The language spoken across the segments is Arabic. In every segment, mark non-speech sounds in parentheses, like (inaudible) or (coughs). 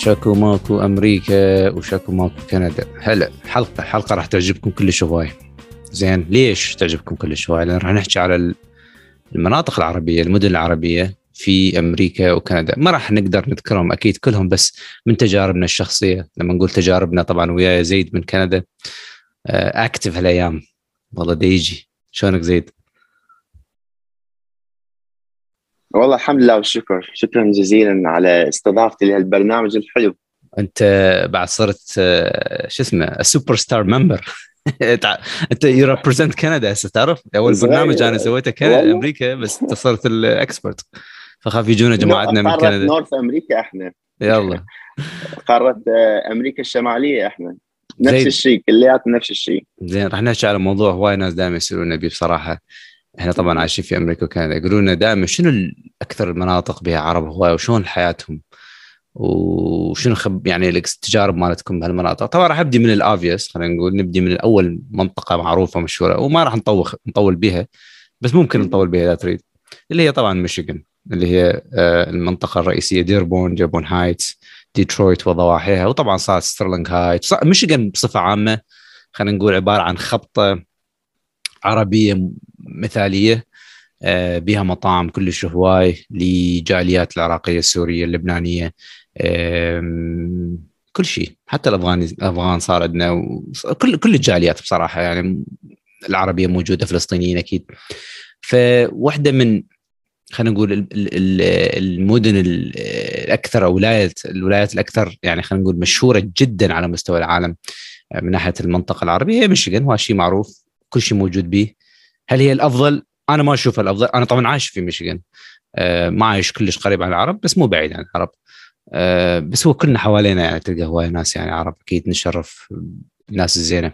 شاكو ماكو أمريكا وشاكو ماكو كندا. هلا حلقه حلقة راح تعجبكم كلش هواي. زين ليش تعجبكم كلش هواي؟ لأن راح نحكي على المناطق العربية المدن العربية في أمريكا وكندا. ما راح نقدر نذكرهم أكيد كلهم بس من تجاربنا الشخصية. لما نقول تجاربنا طبعا ويا زيد من كندا. active هالأيام. والله دا يجي شلونك زيد؟ والله الحمد لله والشكر. شكرا جزيلا على استضافتي لهالبرنامج الحلو. أنت بعد صرت شو اسمه ال superstar member أنت you represent كندا هسه تعرف؟ أول برنامج أنا سويته كندا أمريكا بس أنت صرت ال expert فخاف يجونا جماعتنا من كندا North أمريكا إحنا. يلا. (laughs) قارة أمريكا الشمالية إحنا. نفس الشيء كلياتنا نفس الشيء. زين راح نحكي على موضوع هواي ناس دائما يسالونا به بصراحة. إحنا طبعا عايشين في أمريكا وكندا. يقولون لنا دائما شنو أكثر المناطق بها عرب هواي وشلون حياتهم؟ وشنو خب يعني التجارب مالتكم بهالمناطق؟ طبعا راح أبدي من الافيس خلينا نقول نبدي من اول منطقة معروفة مشهورة وما راح نطول نطول بها بس ممكن نطول بها إذا تريد. اللي هي طبعا ميشيغان اللي هي المنطقة الرئيسية ديربورن ديربورن هايتس ديترويت وضواحيها وطبعا صارت سترلينغ هايتس. ميشيغان بصفة عامة خلينا نقول عبارة عن خبطة عربية مثالية بها مطاعم كلش هواي لجاليات العراقية السورية اللبنانية كل شيء. حتى الافغان الأفغان صار عندنا كل كل الجاليات بصراحة يعني العربية موجودة فلسطينيين أكيد. فواحده من خلينا نقول المدن الأكثر أو ولايه الولايات الأكثر يعني خلينا نقول مشهورة جدا على مستوى العالم من ناحية المنطقة العربية. هي ميشيغان وهذا شيء معروف. كل شيء موجود به هل هي الأفضل؟ أنا ما أشوفها الأفضل. أنا طبعا عايش في ميشيغان. ما عايش كلش قريب عن العرب بس مو بعيد عن العرب. بس هو كلنا حوالينا يعني تلقى هواي ناس يعني عرب أكيد نشرف الناس الزينة.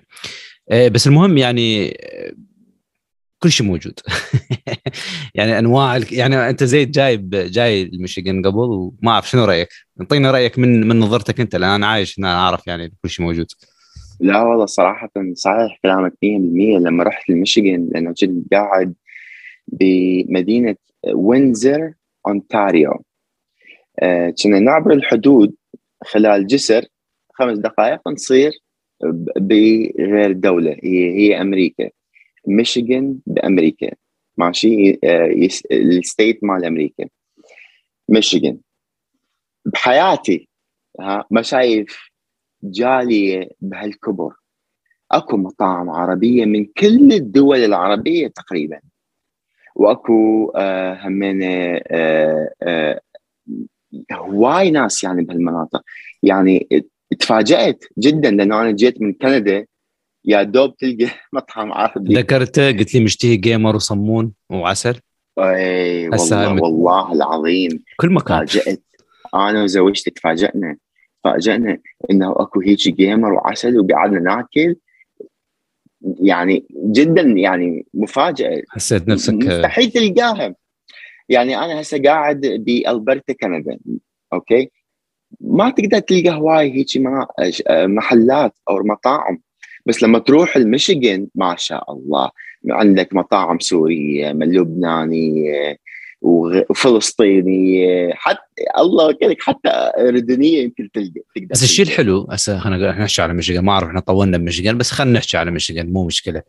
بس المهم يعني كل شيء موجود. (laughs) يعني أنواع يعني أنت زيد جايب جاي الميشيغان قبل وما أعرف شنو رأيك؟ اعطينا رأيك من من نظرتك أنت لأن أنا عايش هنا أعرف يعني كل شيء موجود. لا والله صراحة صحيح كلامك 100% لما رحت لميشيغان لأنه كنت قاعد بمدينة وينزر أونتاريو. كنا نعبر الحدود خلال جسر خمس دقائق نصير بغير دولة. هي هي أمريكا. ميشيغان بأمريكا. ماشي؟ الستيت مال أمريكا. ميشيغان. بحياتي ها ما شايف جالية بهالكبر. أكو مطاعم عربية من كل الدول العربية تقريبا. وأكو آه همينه آه آه هواي ناس يعني بهالمناطق. يعني تفاجأت جدا لأنه أنا جيت من كندا. يا دوب تلقى (laughs) مطعم عربي. ذكرت قلت لي مشتهي جيمر وصمون وعسل. اي والله والله العظيم. كل مكان. تفاجأت. أنا وزوجتي تفاجئنا. تفاجئنا إنه أكو هيك جيمر وعسل وقعدنا ناكل. يعني جدا يعني مفاجاه حسيت نفسك مستحيل تلقاها. يعني أنا هسه قاعد بألبرتا كندا. okay؟ ما تقدر تلقى هواي هيك محلات أو مطاعم. بس لما تروح الميشيغان ما شاء الله. عندك مطاعم سورية من لبنانية وفلسطينيه حتى الله وكلك حتى أردنية يمكن تلقى تقدر بس الشيء الحلو هسه خلينا نحكي على ميشيغان ما أعرف إحنا طولنا بميشيغان بس خلينا نحكي على ميشيغان مو مشكلة.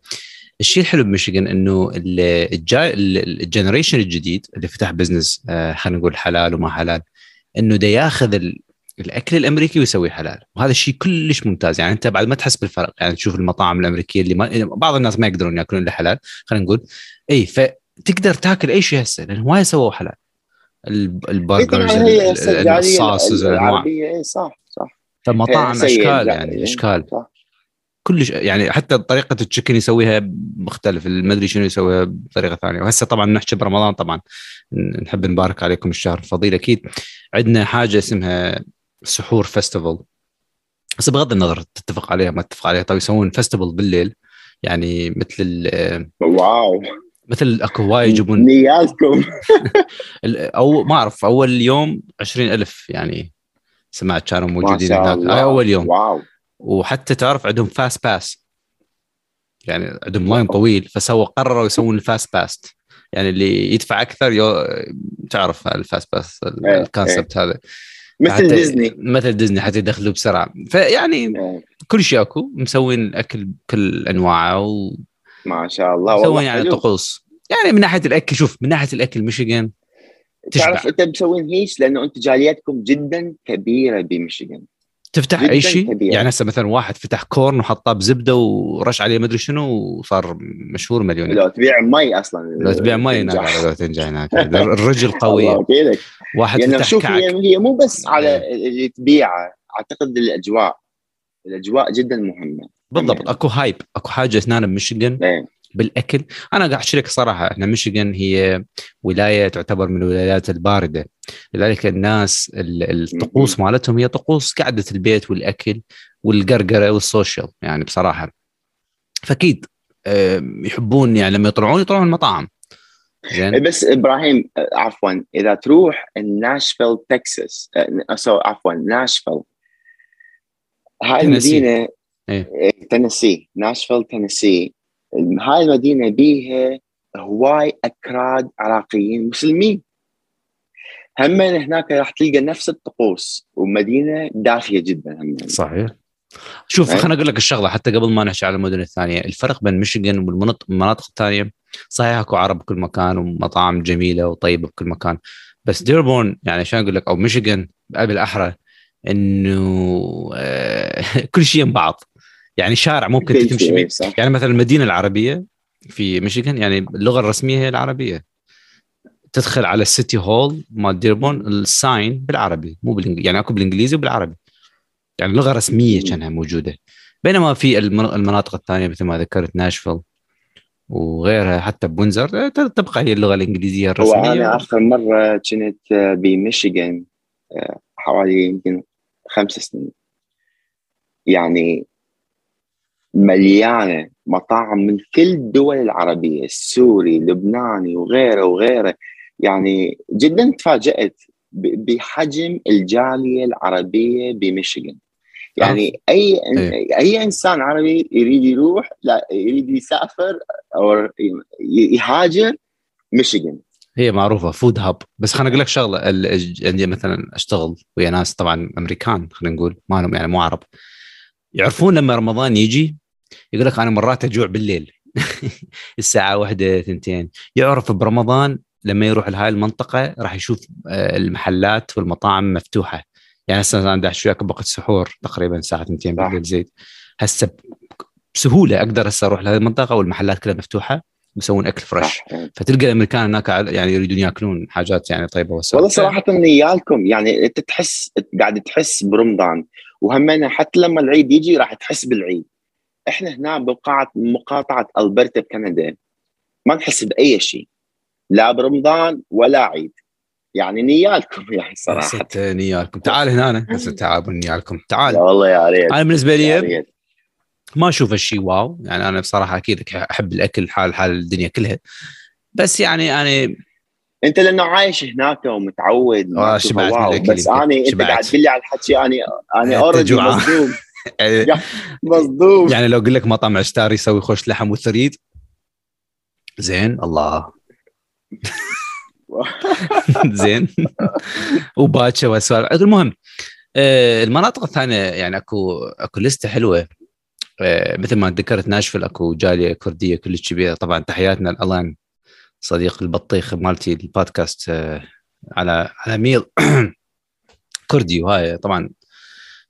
الشيء الحلو بميشيغان إنه الجاي ال generation الجديد اللي فتح business خلينا نقول حلال وما حلال إنه دا ياخذ الأكل الأمريكي ويسويه حلال. وهذا الشيء كلش ممتاز يعني أنت بعد ما تحس بالفرق يعني تشوف المطاعم الأمريكية اللي ما بعض الناس ما يقدرون يأكلون إلا حلال خلينا نقول. اي ف تقدر تاكل أي شيء هسه لأن هواي سووا حلال. ال burgers ال sauces الأنواع. اي صح صح. فمطاعم أشكال يعني أشكال. صح. كل يعني حتى طريقة ال chicken يسويها مختلف ما أدري شنو يسويها بطريقة ثانية. وهسه طبعا نحكي برمضان طبعا نحب نبارك عليكم الشهر الفضيل. أكيد عندنا حاجة اسمها سحور festival بس بغض النظر تتفق عليها ما تتفق عليها طيب يسوون festival بالليل يعني مثل wow. مثل اكو هواي يجيبون. نياتكم (laughs) أو ما أعرف أول يوم عشرين ألف يعني سمعت كانوا موجودين هناك. هاي أول يوم. wow. وحتى تعرف عندهم fast pass يعني عندهم line طويل فسووا قرروا يسوون ال fast pass يعني اللي يدفع أكثر you... تعرف ال fast pass ال concept هذا. مثل ديزني. مثل ديزني حتى يدخلوا بسرعة. فيعني إيه، كل شيء أكو. مسوين الاكل بكل أنواعه ما شاء الله والله يعني. طقوس. يعني من ناحية الأكل شوف من ناحية الأكل ميشيغان تشبع. تعرف انت مسوين هيك لأنه أنتم جالياتكم جدا كبيرة بميشيغان. تفتح أي شيء. يعني هسه مثلا واحد فتح corn وحطاه بزبدة ورش عليه مدري شنو وصار مشهور مليونير. لو تبيع مي أصلا. لو تبيع مي هناك. لو تنجح هناك. الرجل (laughs) وكيلك واحد يعني فتح شوف كعك. هي هي مو بس على إيه. اللي تبيعه أعتقد الأجواء. الأجواء جدا مهمة. بالضبط. أكو هايب أكو حاجة هنا بميشيغان إيه. بالأكل. أنا قاعد لك صراحة إحنا ميشيغان هي ولاية تعتبر من الولايات الباردة. لذلك الناس ال- الطقوس مالتهم هي طقوس قعدة البيت والأكل والقرقرة وال social يعني بصراحة. فأكيد آه، يحبون يعني لما يطلعون يطلعون المطاعم زين؟ بس إبراهيم آه، عفوا إذا تروح ناشفيل تكساس آه، عفوا ناشفيل هاي. المدينة إيه. إيه، تنسي ناشفيل تنسي. هاي المدينة بيها هواي أكراد عراقيين مسلمين. هم هناك راح تلقى نفس الطقوس ومدينة دافية جدا هم. صحيح. شوف إيه. خليني أقول لك الشغلة حتى قبل ما نحكي على المدن الثانية الفرق بين ميشيغان والمناطق المناطق الثانية صحيح أكو عرب بكل مكان ومطاعم جميلة وطيبة بكل مكان. بس ديربون يعني عشان أقول لك أو ميشيغان بالاحرى إنه آه، (laughs) كل شيء من بعض يعني شارع ممكن تمشي شيء، بيه. صح. يعني مثلا المدينة العربية في ميشيغان يعني اللغة الرسمية هي العربية. تدخل على ال city hall مال ديربون ال sign بالعربي مو بالانجليزي يعني أكو بالإنجليزي وبالعربي. يعني لغة رسمية. كانها موجودة. بينما في المن- المناطق الثانية مثل ما ذكرت ناشفيل وغيرها حتى بونزر تبقى هي اللغة الإنجليزية هو الرسمية. أنا آخر مرة كنت آه، بميشيغان آه، حوالي يمكن خمس سنين. يعني مليانة مطاعم من كل الدول العربية السوري لبناني وغيره وغيره. يعني جدا تفاجأت بحجم الجالية العربية بميشيغان. يعني أي إيه. أي إنسان عربي يريد يروح لا يريد يسافر أو يهاجر ميشيغان. هي معروفة فود هاب بس خليني أقول لك شغلة عندي مثلا أشتغل ويا ناس طبعا أمريكان خلينا نقول ما لهم يعني مو عرب. يعرفون لما رمضان يجي يقول لك أنا مرات أجوع بالليل. (laughs) الساعة واحدة ثنتين. يعرف برمضان لما يروح لهاي المنطقة راح يشوف آه، المحلات والمطاعم مفتوحة. يعني هسه أنا داش وياك بوقت سحور تقريبا الساعة 2 صح. بالليل زيد. هسه بسهولة أقدر هسه أروح لهذه المنطقة والمحلات كلها مفتوحة بيسوون أكل فريش. فتلقى الأمريكان هناك يعني يريدون يأكلون حاجات يعني طيبة والله صراحة نيالكم يعني انت تحس قاعد تحس برمضان. وهمنا حتى لما العيد يجي راح تحس بالعيد. إحنا هنا بقاعة مقاطعة البرتا بكندا. ما نحس بأي شيء. لا برمضان ولا عيد. يعني نيالكم يعني صراحة. ست نيالكم. تعال هنا هسه تعال نيالكم. تعال. لا والله يا ريت. أنا بالنسبة لي ما أشوف الشيء واو. يعني أنا بصراحة أكيد أحب الأكل حال حال الدنيا كلها. بس يعني أنا انت لأنه عايش هناك ومتعود تشوفه شبعت واو. بس. أنا أنت. قاعد تقول لي على الحكي أنا أنا (laughs) already. مصدوم (laughs) (laughs) مصدوم يعني لو أقول لك مطعم عشتاري يسوي خوش لحم وثريد زين الله زين وباجة وسوالف المهم آه، المناطق الثانية يعني اكو أكو لستة حلوة آه، مثل ما ذكرت ناشفيل أكو جالية كردية كلش كبيرة طبعا تحياتنا لألان صديق البطيخ مالتي البودكاست آه، على على ميل. (coughs) كردي وهاي طبعا.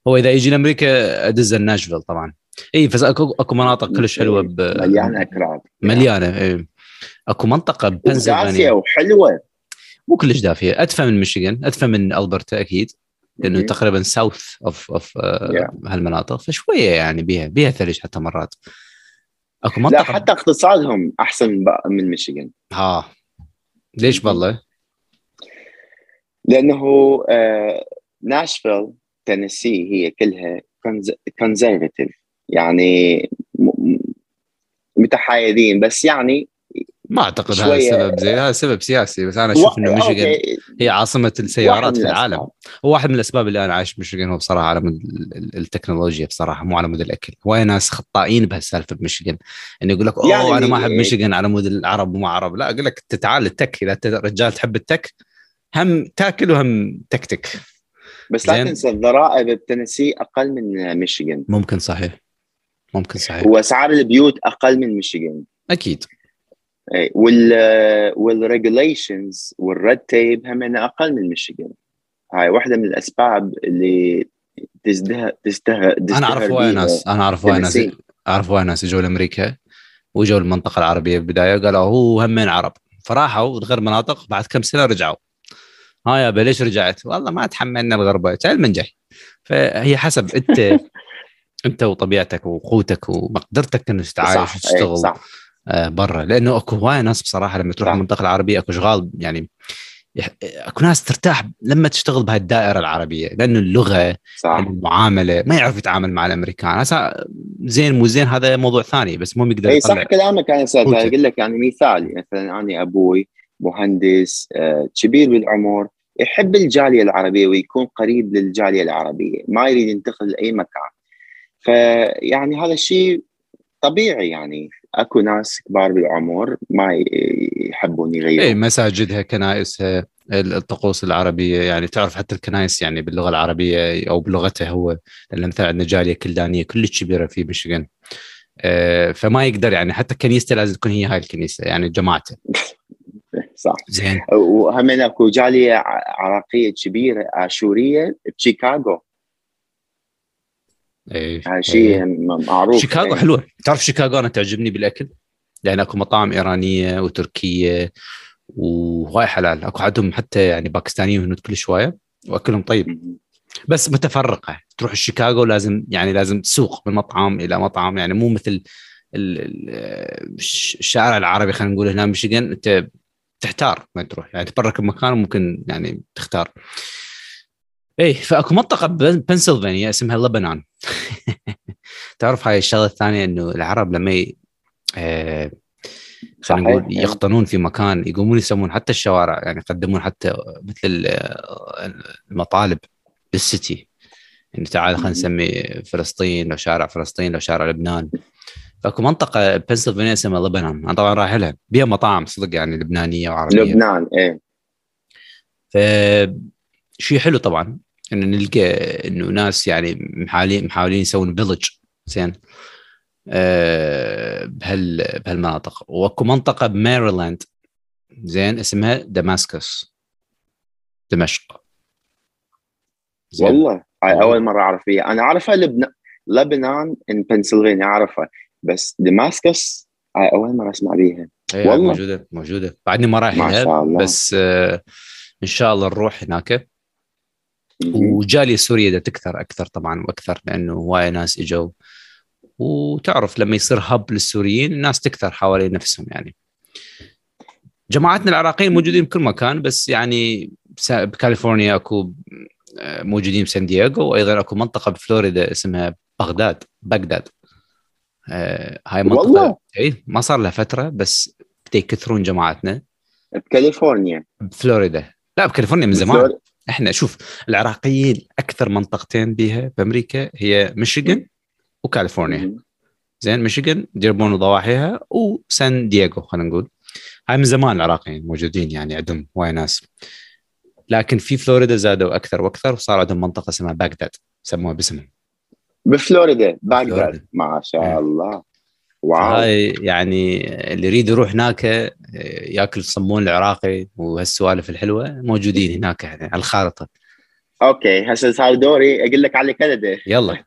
هو إذا يجي لأمريكا أدز ناشفيل طبعا. إي بس أكو أكو مناطق كلش حلوة ب... مليانة أكراد. مليانة إيه. أكو منطقة دافيه بنسلفانيا وحلوة. مو كلش دافية. أدفى من ميشيغان أدفى من ألبرتا أكيد لأنه. تقريبا south of of. هالمناطق. فشوية يعني بيها بيها ثلج حتى مرات. أكو لا منطقة. حتى اقتصادهم أحسن من ميشيغان. ها. ليش بالله؟ لأنه آه ناشفيل تينيسي هي كلها conservative يعني متحايدين بس يعني ما أعتقد هذا السبب زي هذا سبب سياسي بس أنا أشوف إنه و- ميشيغان okay، هي عاصمة السيارات في العالم. هو واحد من الأسباب اللي أنا عايش بميشيغان هو بصراحة على مود ال- ال- التكنولوجيا بصراحة مو على مود الأكل. هواي ناس خاطئين بهالسالفة بميشيغان إنه يقول لك أوه يعني أنا ما أحب. ميشيغان على مود العرب وما عرب. لا أقول لك تعال ال tech إذا أنت رجال تحب ال tech هم تاكل وهم تكتك. بس لا. تنسي الضرائب بتنسي أقل من ميشيغان. ممكن صحيح. ممكن صحيح. وأسعار البيوت أقل من ميشيغان. أكيد. وال وال regulations وال red tape هم أقل من ميشيغان. هاي واحدة من الأسباب اللي تزده تزده أنا أعرف وايد ناس أنا أعرف وايد ناس أعرف وايد ناس اجوا لأمريكا وجوا المنطقة العربية بالبداية قالوا هو همين عرب. فراحوا غير مناطق بعد كم سنة رجعوا. ها يابا ليش رجعت؟ والله ما تحملنا الغربة. من جاي. فهي حسب انت (laughs) أنت وطبيعتك وقوتك ومقدرتك إنك تتعايش صح إيه، وتشتغل. صح. برا. لأنه أكو هواي ناس بصراحة لما تروح. المنطقة العربية أكو شغال يعني أكو ناس ترتاح لما تشتغل بهاي الدائرة العربية لأنه اللغة صح. المعاملة ما يعرف يتعامل مع الأمريكان. هسا زين مو زين هذا موضوع ثاني بس مو يقدر إي صح كلامك أنا أستاذ. أقول لك يعني مثال مثلا أنا أبوي مهندس آه، كبير بالعمر يحب الجالية العربية ويكون قريب للجالية العربية ما يريد ينتقل لأي مكان. فيعني هذا الشيء طبيعي يعني. اكو ناس كبار بالعمر ما يحبون يغيروا. اي مساجدها كنائسها الطقوس العربية يعني تعرف حتى الكنائس يعني باللغة العربية أو بلغته هو لأن مثلا عندنا جالية كلدانية كلش كبيرة في ميشيغان. آه، فما يقدر يعني حتى كنيسته لازم تكون هي هاي الكنيسة يعني جماعته. (laughs) صح. زين. وهم أكو جالية عراقية كبيرة آشورية بشيكاغو اي هذا شيء معروف. شيكاغو إيه. حلوة. تعرف شيكاغو أنا تعجبني بالأكل؟ لأن أكو مطاعم إيرانية وتركية وهاي حلال. أكو عندهم حتى يعني باكستانيين وهنود كل شوية وأكلهم طيب. بس متفرقة. تروح شيكاغو لازم يعني لازم تسوق من مطعم إلى مطعم. يعني مو مثل ال- ال- الش- الشارع العربي خلينا نقول هنا ميشيغان أنت تحتار وين تروح. يعني تبرك بمكان وممكن يعني تختار. إيه فاكو منطقة بنسلفانيا اسمها لبنان. (laughs) تعرف هاي الشغلة الثانية إنه العرب لما ي... آه خلينا. نقول يقطنون في مكان يقومون يسمون حتى الشوارع يعني يقدمون حتى مثل ال- المطالب بالسيتي. يعني تعال خلينا نسمي فلسطين لو شارع فلسطين لو شارع لبنان. فأكو منطقة بنسلفانيا اسمها لبنان. أنا طبعا رايح لها. بيها مطاعم صدق يعني لبنانية وعربية. لبنان إيه. ف شيء حلو طبعا. إنه نلقى إنه ناس يعني محاولين محاولين يسوون village زين أه بهال بهالمناطق وأكو منطقة بميريلاند زين اسمها دماسكس دمشق زين. والله هاي. أول مرة أعرف فيها أنا أعرفها لبنان لبنان in بنسلفانيا أعرفها بس دماسكس هاي أول مرة أسمع بيها إيه، والله. موجودة موجودة بعدني ما رايح لها. بس آه إن شاء الله نروح هناك. وجاليه سوريا دا تكثر أكثر طبعا وأكثر لأنه هواي ناس إجوا. وتعرف لما يصير هب للسوريين الناس تكثر حوالين نفسهم يعني. جماعتنا العراقيين موجودين بكل مكان بس يعني بكاليفورنيا أكو آه، موجودين بسان دييغو وأيضا أكو منطقة بفلوريدا اسمها بغداد بغداد. آه، هاي منطقه والله. اي ما صار لها فترة بس بدأ يكثرون جماعتنا. بكاليفورنيا. بفلوريدا. لا بكاليفورنيا من زمان. إحنا شوف العراقيين أكثر منطقتين بيها بأمريكا هي ميشيغان وكاليفورنيا. زين ميشيغان ديربون وضواحيها وسان دييغو خلينا نقول هاي من زمان العراقيين موجودين يعني عندهم هواي ناس لكن في فلوريدا زادوا أكثر وأكثر وصار عندهم منطقة اسمها باغداد سموها باسمهم بفلوريدا بفلوريدا. ما إيه. شاء الله wow. هاي يعني اللي يريد يروح هناك آه، ياكل الصمون العراقي وهالسوالف الحلوة موجودين هناك يعني على الخارطة. okay هسه صار دوري أقول لك على كندا. يلا.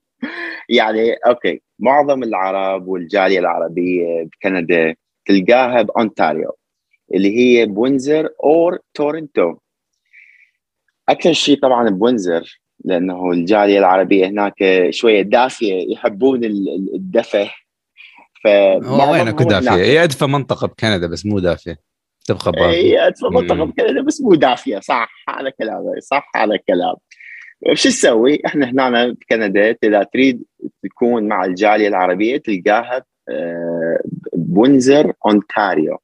(laughs) يعني okay معظم العرب والجالية العربية بكندا تلقاها بأونتاريو اللي هي بوينزر or تورنتو. أكثر شيء طبعا بوينزر لأنه الجالية العربية هناك شوية دافية يحبون ال- ال- الدفى ف هو وين اكو دافية. هي ادفى منطقة بكندا بس مو دافية. تبقى بارده هي ادفى منطقة. بكندا بس مو دافية. صح على كلامك صح على كلام. شو تسوي؟ إحنا هنا بكندا اذا تريد تكون مع الجالية العربية تلقاها آه، بوينزر أونتاريو.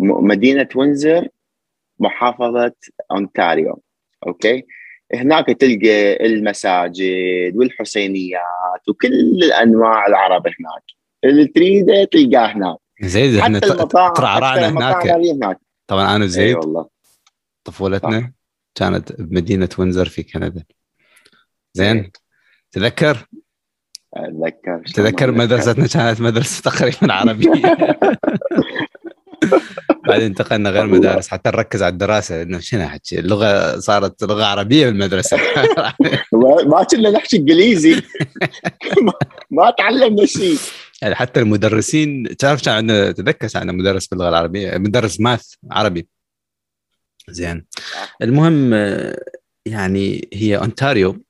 مدينة وينزر محافظة أونتاريو. okay؟ هناك تلقى المساجد والحسينيات وكل انواع العرب هناك. اللي تريده تلقاه هناك. زين إحنا ترعرعنا هناك. طبعا أنا اي وزيد والله. طفولتنا كانت بمدينة وينزر في كندا. زين تذكر؟ أتذكر تذكر مدرستنا كانت مدرسة تقريبا عربية. (laughs) بعدين انتقلنا غير مدارس حتى نركز على الدراسة إنه شنو احكي اللغة صارت لغة عربية بالمدرسة. (laughs) ما كنا نحكي إنجليزي. (laughs) ما تعلمنا شيء. يعني حتى المدرسين تعرف كان عندنا تذكر كان عندنا مدرس باللغة العربية؟ مدرس ماث عربي. زين. المهم يعني هي أونتاريو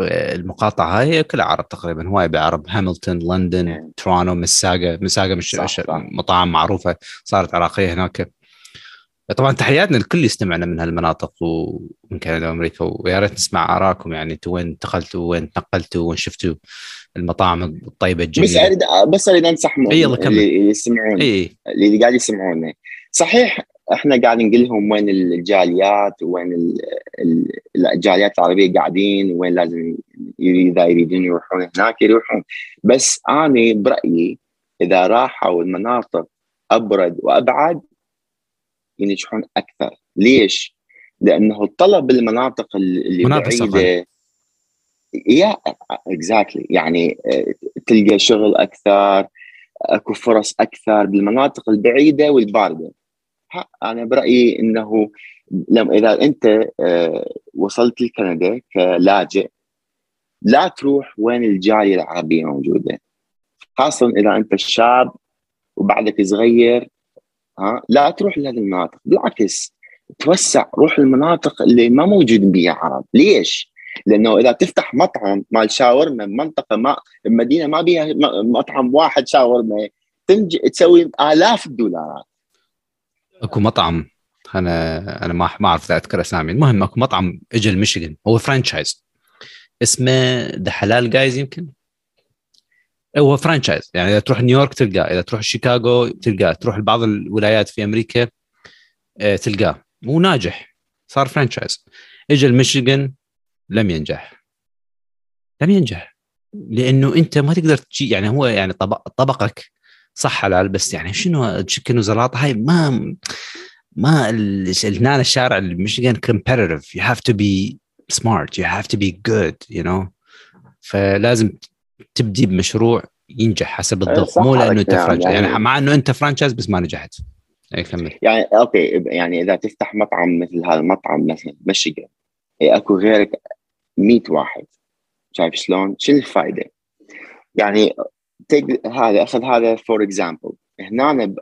المقاطعة هاي كلها عرب تقريبا هواي بعرب هاملتون لندن تورونو مساقه مساقه مش صح صح. مطاعم معروفة صارت عراقية هناك. طبعا تحياتنا لكل يستمعنا من هالمناطق ومن كندا وأمريكا ويا ريت نسمع آرائكم يعني أنتم وين انتقلتوا وين تنقلتوا وين شفتوا المطاعم الطيبة الجميلة. بس أريد بس أريد أنصح إي يلا كمل. اللي يسمعون. إي. اللي قاعد يسمعونا صحيح إحنا قاعد نقول لهم وين الجاليات وين الجاليات العربية قاعدين وين لازم إذا يريدون يروحون هناك يروحون. بس أنا برأيي إذا راحوا المناطق أبرد وأبعد ينجحون أكثر. ليش؟ لأنه الطلب بالمناطق اللي بعيدة. يا اكزاكتلي يعني آه، تلقى شغل أكثر أكو فرص أكثر بالمناطق البعيدة والباردة. أنا برأيي إنه لما إذا أنت آه، وصلت لكندا كلاجئ لا تروح وين الجالية العربية موجودة. خاصة إذا أنت شاب وبعدك صغير ها؟ لا تروح لهذه المناطق بالعكس توسع روح المناطق اللي ما موجود بها عرب. ليش؟ لأنه إذا تفتح مطعم مال شاورما بمنطقه ما بمدينه ما بيها مطعم واحد شاورما تنج... تسوي آلاف الدولارات. أكو مطعم أنا أنا ما ما أعرف أذكر أسامي. المهم أكو مطعم اجى الميشيغان هو franchise اسمه The Halal Guys يمكن؟ هو franchise يعني إذا تروح نيويورك تلقاه إذا تروح شيكاغو تلقاه تروح لبعض الولايات في أمريكا آه، تلقاه. مو ناجح. صار franchise اجى الميشيغان لم ينجح. لم ينجح. لأنه أنت ما تقدر تجي يعني هو يعني طبق طبقك صح حلال بس يعني شنو chicken وزلاطه هاي ما ما هنا الشارع الميشيغان competitive you have to be smart you have to be good you know فلازم تبدي بمشروع ينجح حسب الضغط مو لأنه أنت franchise يعني, يعني مع أنه أنت franchise بس ما نجحت اي كمل يعني okay يعني إذا تفتح مطعم مثل هذا المطعم مثلا ميشيغان إيه، أكو غيرك 100 واحد شايف شلون؟ شنو الفائده؟ يعني هذا أخذ هذا for example هنا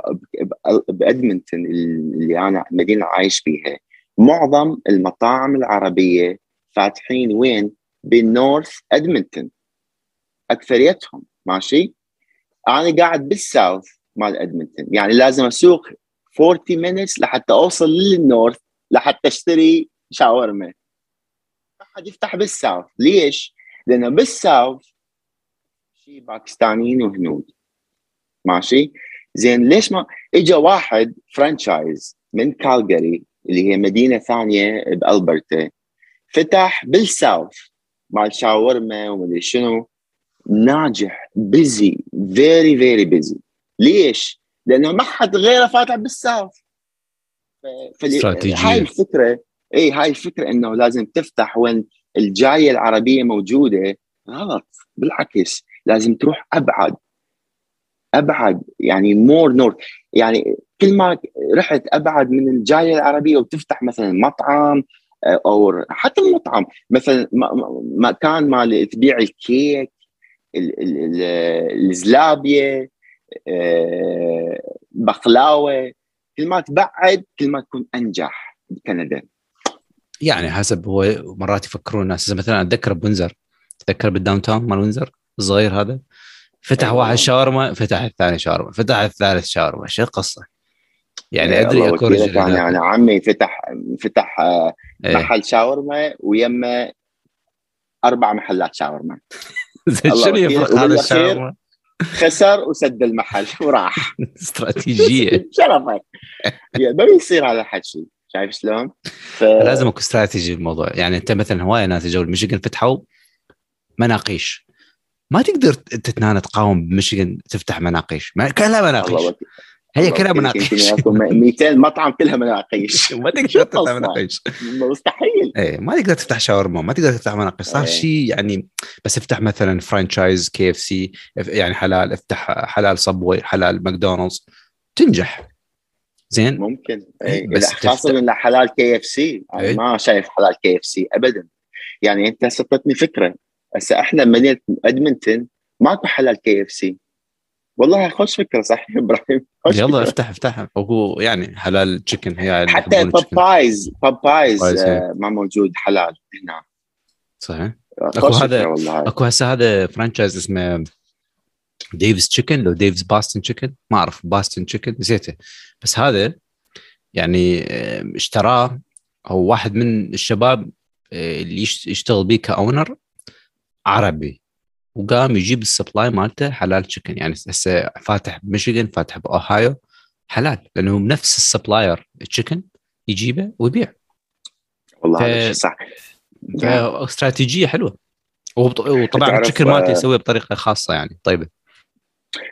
بإدمنتون اللي أنا المدينة عايش فيها معظم المطاعم العربية فاتحين وين؟ بال North إدمنتون أكثريتهم ماشي؟ أنا قاعد بال South مال إدمنتون يعني لازم أسوق 40 minutes لحتى أوصل لل North لحتى أشتري شاورما. احد يفتح بال South. ليش؟ لأنه بال South شيء باكستانيين وهنود. ماشي؟ زين ليش ما اجى واحد franchise من كالجاري اللي هي مدينة ثانية بألبرتا فتح بال South مال شاورما ومدري شنو. ناجح busy very very busy ليش؟ لأنه ما حد غيره فاتح بال South استراتيجية. هاي الفكرة إي هاي الفكرة إنه لازم تفتح وين الجاية العربية موجودة. غلط بالعكس لازم تروح أبعد. أبعد يعني مور نورث يعني كل ما رحت أبعد من الجاية العربية وتفتح مثلا مطعم آه، أو حتى المطعم مثلا مكان مال تبيع الكيك الزلابيه آه، بقلاوة كل ما تبعد كل ما تكون أنجح بكندا يعني حسب هو مرات يفكرون الناس مثلا أتذكر بوينزر تذكر بال downtown مال وينزر الصغير هذا فتح أيوة. واحد شاورما فتح الثاني شاورما فتح الثالث شاورما شو القصة؟ يعني إيه، أدري أكو رجل يعني عمي فتح فتح آه، إيه. محل شاورما ويمه أربع محلات شاورما شنو يفرق هذا الشاورما؟ خسر وسد المحل وراح. (laughs) استراتيجية. (laughs) شرفك. ما بيصير هذا الحكي. شايف شلون؟ ف... لازم اكو استراتيجي الموضوع يعني انت مثلا هواية ناس جو الميشيغان فتحوا مناقيش. ما تقدر انت تقاوم بميشيغان تفتح مناقيش. ما لا مناقيش. هي كلها مناقيش. 200 مطعم كلها مناقيش. (laughs) ما تقدر تفتح (laughs) مناقيش. مستحيل. إيه ما تقدر تفتح شاورما ما تقدر تفتح مناقيش. صار إيه. شيء يعني بس افتح مثلا franchise KFC يعني حلال افتح حلال Subway حلال ماكدونالدز تنجح. زين؟ ممكن. إيه، إيه. بس خاصة من حلال KFC إيه. ما شايف حلال KFC ابدا. يعني أنت نطيتني فكرة. هسه إحنا مدينه إدمنتون ماكو حلال KFC. والله خوش فكره صح يا إبراهيم يلا فكرة. افتح افتح هو يعني حلال chicken هي اللي حتى. Popeyes Popeyes Popeyes،. آه، ما موجود حلال هنا صحيح أكو فكرة هذا-. أكو هسه هذا franchise اسمه Dave's chicken لو Dave's Boston chicken ما أعرف Boston chicken نسيته بس هذا يعني آه، اشتراه هو واحد من الشباب آه، اللي يشت- يشتغل بيه ك owner عربي وقام يجيب ال supply مالته حلال chicken يعني هسه فاتح بميشيغان فاتح بأوهايو حلال. لأنه نفس ال supplier chicken يجيبه ويبيع والله ف- هذا شيء صح. فاستراتيجيه حلوة. وبط- وطبعا ال chicken مالته آه، يسويه بطريقة خاصة يعني. طيبه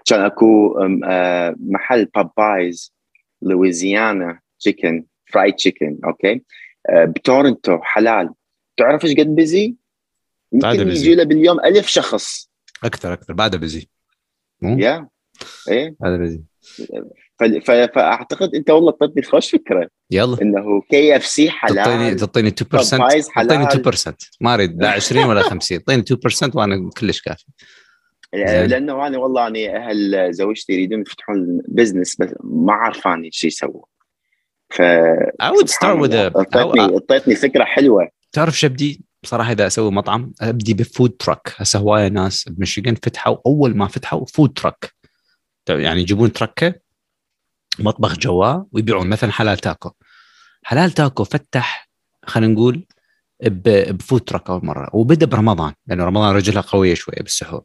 كان أكو آه، محل Popeyes Louisiana chicken fried chicken okay بتورنتو حلال. تعرف إيش قد busy؟ يمكن. يجي له باليوم ألف شخص. أكثر أكثر بعده busy؟ yeah. إيه. هذا busy فأعتقد أنت والله اعطيتني خوش فكرة. يلا. إنه KFC تعطيني حلال تعطيني 2% Popeyes تعطيني حلال. 2% ما أريد لا 20 ولا 50 اعطيني 2% وأنا كلش كافي. لأنه أنا والله أني أهل زوجتي يريدون يفتحون business بس ما عارفاني شو يسووا. ف I would start with a اعطيتني اعطيتني فكرة حلوة. تعرف شو ابدي؟ بصراحة إذا أسوي مطعم أبدي ب food truck هسه هواية ناس بمشيغن فتحوا أول ما فتحوا food truck يعني يجيبون truck مطبخ جواه ويبيعون. مثلا حلال taco. حلال taco فتح خلينا نقول ب food truck أول مرة. وبدأ برمضان لأنه رمضان رجلها قوية شوية بالسحور.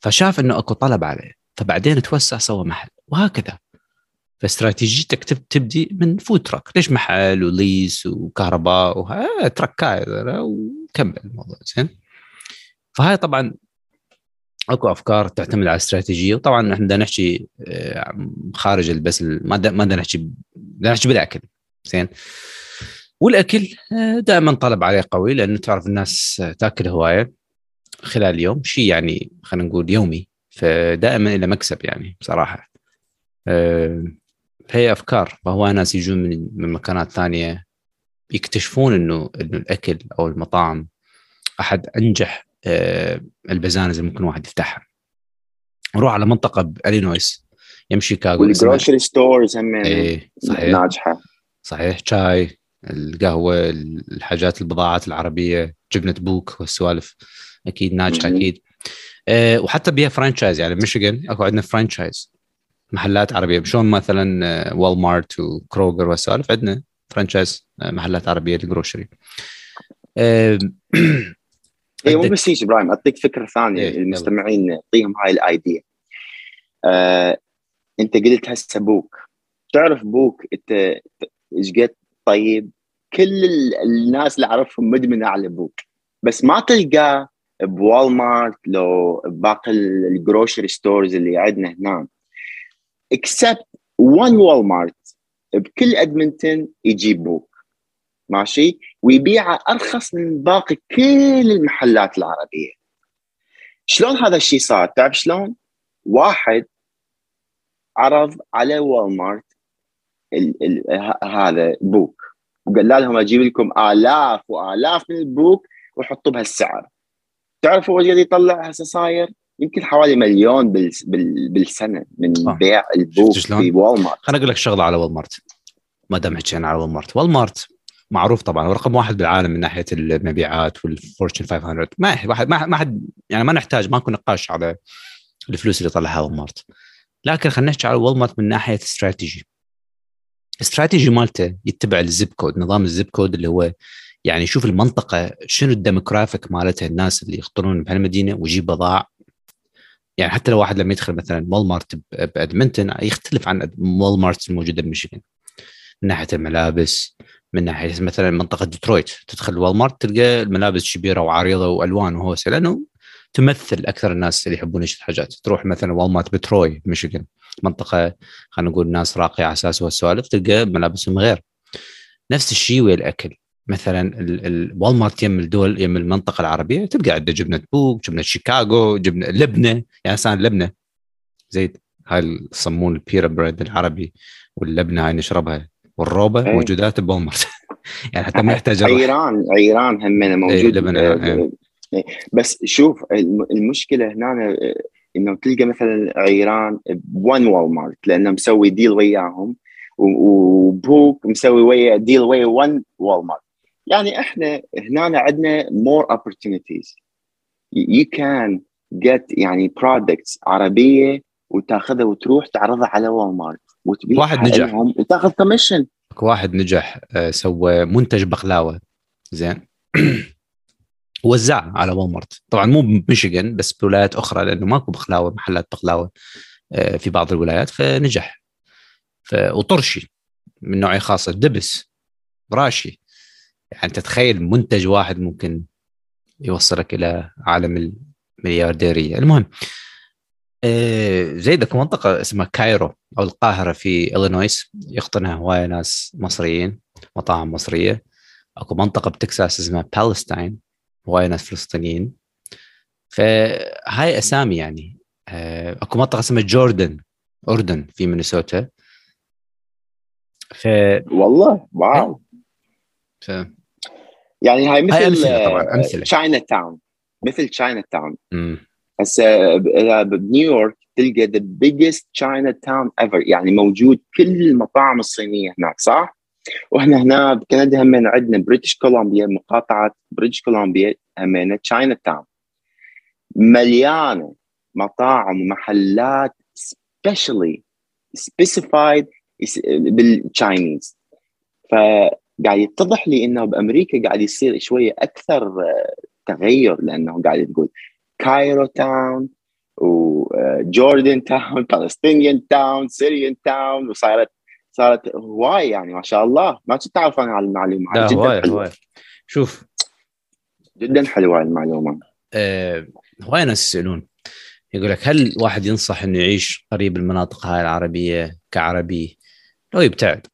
فشاف إنه أكو طلب عليه. فبعدين توسع سوى محل. وهكذا. فاستراتيجيتك تب- تبدي من food truck ليش محل وليس وكهرباء وها تركاي وكمل الموضوع زين؟ فهاي طبعا أكو أفكار تعتمد على استراتيجيه وطبعا إحنا بدنا نحكي آه، خارج بس ال- ما بدنا نحكي بدنا نحكي بالأكل زين؟ والأكل آه، دائما طلب عليه قوي لأنه تعرف الناس تأكل هواية خلال اليوم شيء يعني خلينا نقول يومي فدائما إلى مكسب يعني بصراحة. آه، هي أفكار. فهو ناس يجون من من مكانات ثانية يكتشفون إنه إنه الأكل أو المطاعم أحد أنجح آه، ال business اللي ممكن واحد يفتحها. نروح على منطقة بالينويس يم شيكاغو وال grocery stores هم إيه صحيح. ناجحة. صحيح. شاي القهوة الحاجات البضاعات العربية جبنة بوك والسوالف. أكيد ناجحة. أكيد. أه وحتى بيها franchise يعني ميشيغان أكو عندنا franchise محلات عربية شلون مثلا آه، Walmart و Kroger والسوالف عندنا franchise آه، محلات عربية لل grocery أه (clears throat) اي مو بس هيك إبراهيم أعطيك فكرة ثانية إيه، المستمعين نعطيهم هاي ال idea آه، أنت قلت هسه بوك. تعرف بوك أنت إيش قد؟ طيب كل ال- الناس اللي أعرفهم مدمنة على بوك. بس ما تلقاه ب وول مارت لو باقي ال grocery stores اللي عندنا هنا except وول مارت بكل ادمنتون يجيب بوك. ماشي؟ ويبيعه أرخص من باقي كل المحلات العربية. شلون هذا الشيء صار؟ تعرف شلون؟ واحد عرض على وول مارت ال ال هذا بوك. وقال لهم أجيب لكم آلاف وآلاف من البوك وحطوا بهالسعر. تعرف هو إيش قاعد يطلع هسه صاير؟ يمكن حوالي مليون بال بال بالسنة من آه. بيع البوك؟ في وول مارت خليني أقول لك شغلة على وول مارت ما دام حكينا على وول مارت وول مارت معروف طبعا هو رقم واحد بالعالم من ناحية المبيعات وال Fortune 500 ما واحد ما ما حد يعني ما نحتاج ماكو نقاش على الفلوس اللي طلعها وول مارت لكن خلينا نحكي على وول مارت من ناحية strategy ال strategy مالته يتبع ال zip code نظام ال zip code اللي هو يعني يشوف المنطقة شنو ال demographic مالتها الناس اللي يخطرون بهالمدينة ويجيب بضاعة. يعني حتى لو واحد لما يدخل مثلا وول مارت بادمنتون يختلف عن وول مارت الموجودة بميشيغان. من ناحية الملابس من ناحية مثلا منطقة ديترويت تدخل وول مارت تلقى الملابس كبيرة وعريضة وألوان وهوسة لأنه تمثل أكثر الناس اللي يحبون يشتري حاجات. تروح مثلا وول مارت بتروي ميشيغان. منطقة خلينا نقول ناس راقية على أساس والسوالف تلقى ملابسهم غير. نفس الشيء ويا الأكل. مثلا الوول مارت يم الدول يم المنطقة العربية تلقى عنده جبنة بوك جبنة شيكاغو جبنة لبنة يعني صار لبنة. زي هاي يسمون البيرا بريد العربي واللبنة هاي نشربها. والروبة أي. موجودات بوالمارت (laughs) يعني حتى ما يحتاج عيران عيران همنا موجود. أي لبنة. أي. بس شوف المشكلة هنا إنه تلقى مثلا عيران بون وول لأنه مسوي ديل وياهم وبوك مسوي ويا ديل ويا ون وول يعني إحنا هنا عندنا more opportunities. You can get يعني products عربية وتأخذها وتروح تعرضها على وول مارت وتبيعها واحد نجح. وتأخذ commission واحد نجح آه، سوى منتج بقلاوة. زين. (clears throat) وزعها على وول مارت طبعا مو بميشيغان بس بولايات أخرى لأنه ماكو بقلاوة محلات بقلاوة آه، في بعض الولايات فنجح. وطرشي من نوعيه خاصة. دبس راشي. يعني تتخيل منتج واحد ممكن يوصلك إلى عالم المليارديرية. المهم آه، زي ذاك منطقة اسمها كايرو أو القاهرة في إلينويس يقطنها هواية ناس مصريين مطاعم مصرية. أكو منطقة بتكساس اسمها پالستاين هواية ناس فلسطينيين. فهاي أسامي يعني آه، أكو منطقة اسمها جوردن أردن في مينيسوتا. ف والله wow. ف يعني هاي مثل هاي أمثلة طبعا أمثلة. Chinatown مثل Chinatown هسه بنيويورك تلقى the biggest Chinatown ever يعني موجود كل المطاعم الصينية هناك صح؟ وإحنا هنا بكندا هم عندنا بريتش كولومبيا مقاطعة بريتش كولومبيا هم Chinatown مليانة مطاعم ومحلات specially specified بال Chinese فقاعد يتضح لي إنه بأمريكا قاعد يصير شوية أكثر تغير لأنه قاعد تقول Cairo town و Jordan town Palestinian town Syrian town وصارت صارت هواي يعني ما شاء الله. ما كنت تعرف أنا على المعلومة. لا هواي هواي. شوف. جدا حلوة المعلومة. أه هواي ناس يسألون. يقول لك هل واحد ينصح إنه يعيش قريب المناطق هاي العربية كعربي؟ لو يبتعد.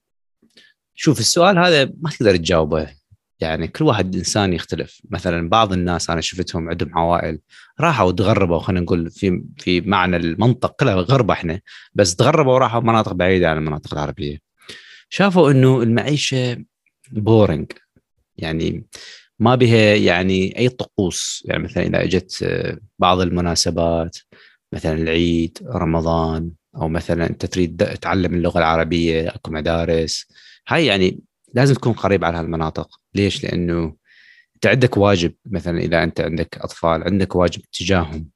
شوف السؤال هذا ما تقدر تجاوبه. يعني كل واحد إنسان يختلف. مثلا بعض الناس أنا شفتهم عندهم عوائل راحوا وتغربوا خلينا نقول في في معنى المنطق كلها غربة إحنا. بس تغربوا وراحوا مناطق بعيدة عن المناطق العربية. شافوا إنه المعيشة بورنج يعني ما بها يعني أي طقوس. يعني مثلا إذا إجت بعض المناسبات مثلا العيد رمضان أو مثلا أنت تريد تتعلم اللغة العربية أكو مدارس. هاي يعني لازم تكون قريب على هالمناطق. ليش؟ لأنه أنت عندك واجب مثلا إذا أنت عندك أطفال عندك واجب تجاههم.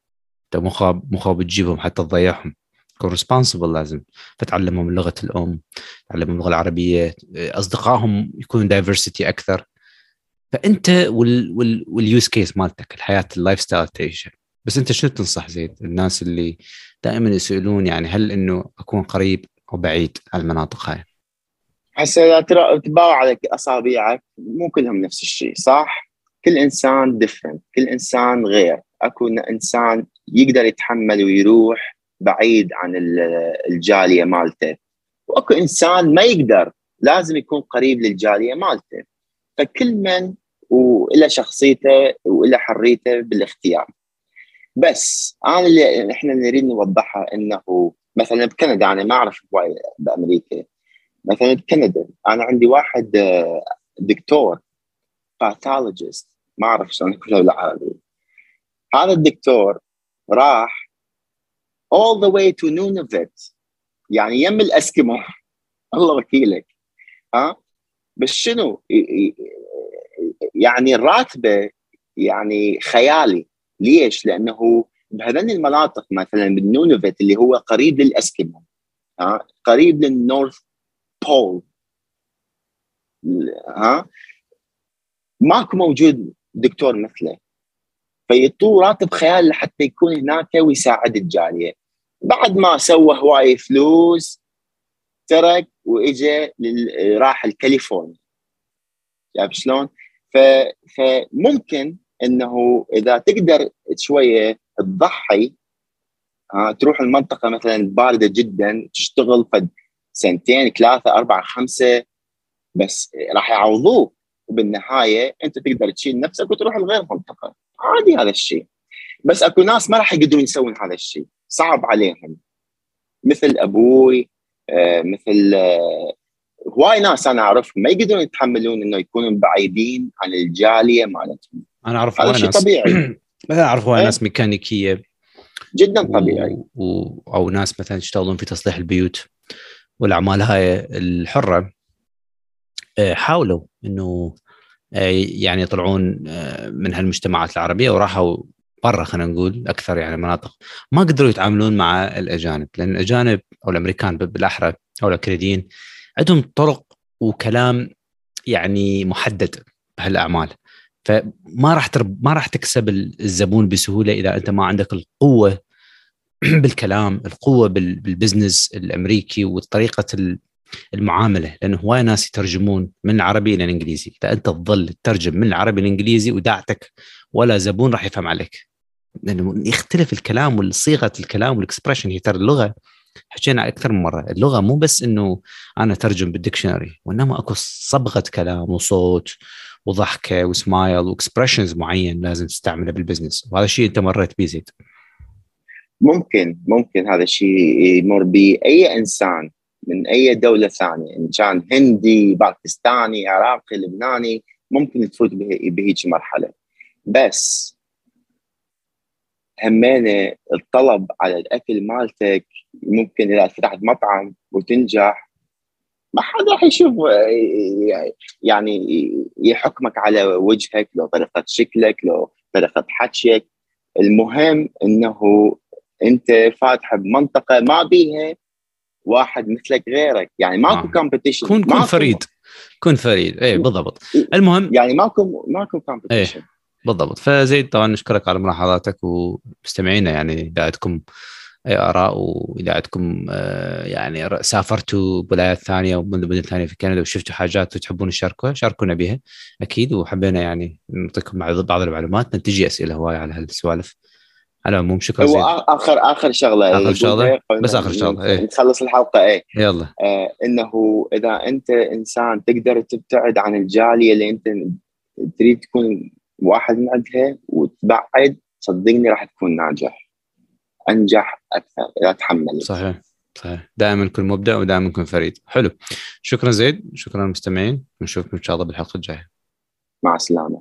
أنت مو مو خاب تجيبهم حتى تضيعهم. تكون ريسبونسبل لازم. فتعلمهم لغة الأم تعلمهم اللغة العربية. أصدقائهم يكونوا diversity أكثر. فأنت وال وال وال use case مالتك الحياة ال lifestyle تعيشها بس أنت شنو تنصح زيد؟ الناس اللي دائما يسألون يعني هل إنه أكون قريب أو بعيد عن المناطق هاي؟ هسه ترى تباوع على أصابعك مو كلهم نفس الشيء صح؟ كل إنسان different كل إنسان غير. أكو إنسان يقدر يتحمل ويروح بعيد عن الجالية مالته. وأكو إنسان ما يقدر لازم يكون قريب للجالية مالته. فكل من وإلى شخصيته وإلى حريته بالاختيار. بس أنا اللي إحنا نريد نوضحها إنه مثلا بكندا أنا ما أعرف بأمريكا. مثلا بكندا أنا عندي واحد آه، دكتور باثولوجيست ما أعرف شلون اقولها بالعربي هذا الدكتور راح all the way to Nunavut. يعني يم الإسكيمو. (laughs) الله وكيلك. ها؟ بس شنو؟ يعني راتبة يعني خيالي. ليش؟ لأنه بهذين المناطق مثلا بالنونوفيت اللي هو قريب للإسكيمو. ها؟ قريب لل North Pole ها؟ ماكو موجود دكتور مثله. فيطو راتب خيال لحتى يكون هناك ويساعد الجالية. بعد ما سوى هواي فلوس ترك واجى راح الكاليفورنيا شايف شلون؟ فممكن إنه إذا تقدر شوية تضحي تروح المنطقة مثلا باردة جدا تشتغل فد سنتين ثلاثة أربعة خمسة بس راح يعوضوك. وبالنهاية أنت تقدر تشيل نفسك وتروح لغير منطقة. عادي هذا الشيء. بس أكو ناس ما راح يقدرون يسوون هذا الشيء. صعب عليهم. مثل أبوي آه، مثل آه، هواي ناس أنا أعرفهم. ما يقدرون يتحملون إنه يكونوا بعيدين عن الجالية مالتهم. أنا أعرف هذا شيء طبيعي. (clears throat) مثلا أعرف هواي إيه. ناس ميكانيكية. جدا طبيعي. و... و... أو ناس مثلا يشتغلون في تصليح البيوت. والأعمال هاي الحرة آه، حاولوا إنه آه، يعني يطلعون آه، من هالمجتمعات العربية وراحوا برا خلينا نقول أكثر يعني مناطق. ما قدروا يتعاملون مع الأجانب لأن الأجانب أو الأمريكان بالأحرى أو الكنديين عندهم طرق وكلام يعني محدد بهالأعمال. فما راح ما راح تكسب الزبون بسهولة إذا أنت ما عندك القوة (clears throat) بالكلام القوة بال business الأمريكي وطريقة المعاملة لأنه هواي ناس يترجمون من العربي إلى الإنجليزي. إذا أنت تظل تترجم من العربي للانجليزي وداعتك ولا زبون راح يفهم عليك. لأنه يختلف الكلام والصيغة الكلام وال expression هي ترى اللغة حكينا أكثر من مرة. اللغة مو بس إنه أنا أترجم بال dictionary وإنما أكو صبغة كلام وصوت وضحكة و smile و expressions معين لازم تستعمله بال business وهذا الشيء أنت مريت به زيد. ممكن ممكن هذا الشيء يمر بأي إنسان من أي دولة ثانية إن كان هندي باكستاني عراقي لبناني ممكن تفوت بهيك مرحلة. بس همينة الطلب على الأكل مالتك ممكن إذا فتحت مطعم وتنجح ما حدا راح يشوف يعني يحكمك على وجهك لو طريقة شكلك لو طريقة حكيك. المهم إنه انت فاتح بمنطقة ما بيها واحد مثلك غيرك. يعني ماكو آه. competition كون كون فريد. كون فريد. اي بالضبط. المهم يعني ماكو ماكو competition بالضبط. فزيد طبعا نشكرك على ملاحظاتك ومستمعينا يعني إذا عندكم اي آراء وإذا عندكم آه، يعني سافرتوا بولايات ثانية ومدن ثانية في كندا وشفتوا حاجات وتحبون تشاركوها شاركونا بها أكيد وحبينا يعني نعطيكم بعض المعلومات نتجي أسئلة هواية على هالسوالف. على العموم شكرا هو اخر آخر شغلة آخر شغلة؟ بس آخر شغلة إيه. نخلص الحلقة إيه. يلا. آه إنه إذا أنت إنسان تقدر تبتعد عن الجالية اللي أنت تريد تكون واحد من عندها وتبعد صدقني راح تكون ناجح. أنجح أكثر اذا تحمل. صحيح صحيح. دائما كن مبدع ودائما كن فريد. حلو. شكرا زيد شكرا للمستمعين ونشوفكم إن شاء الله بالحلقة الجاية. مع السلامة.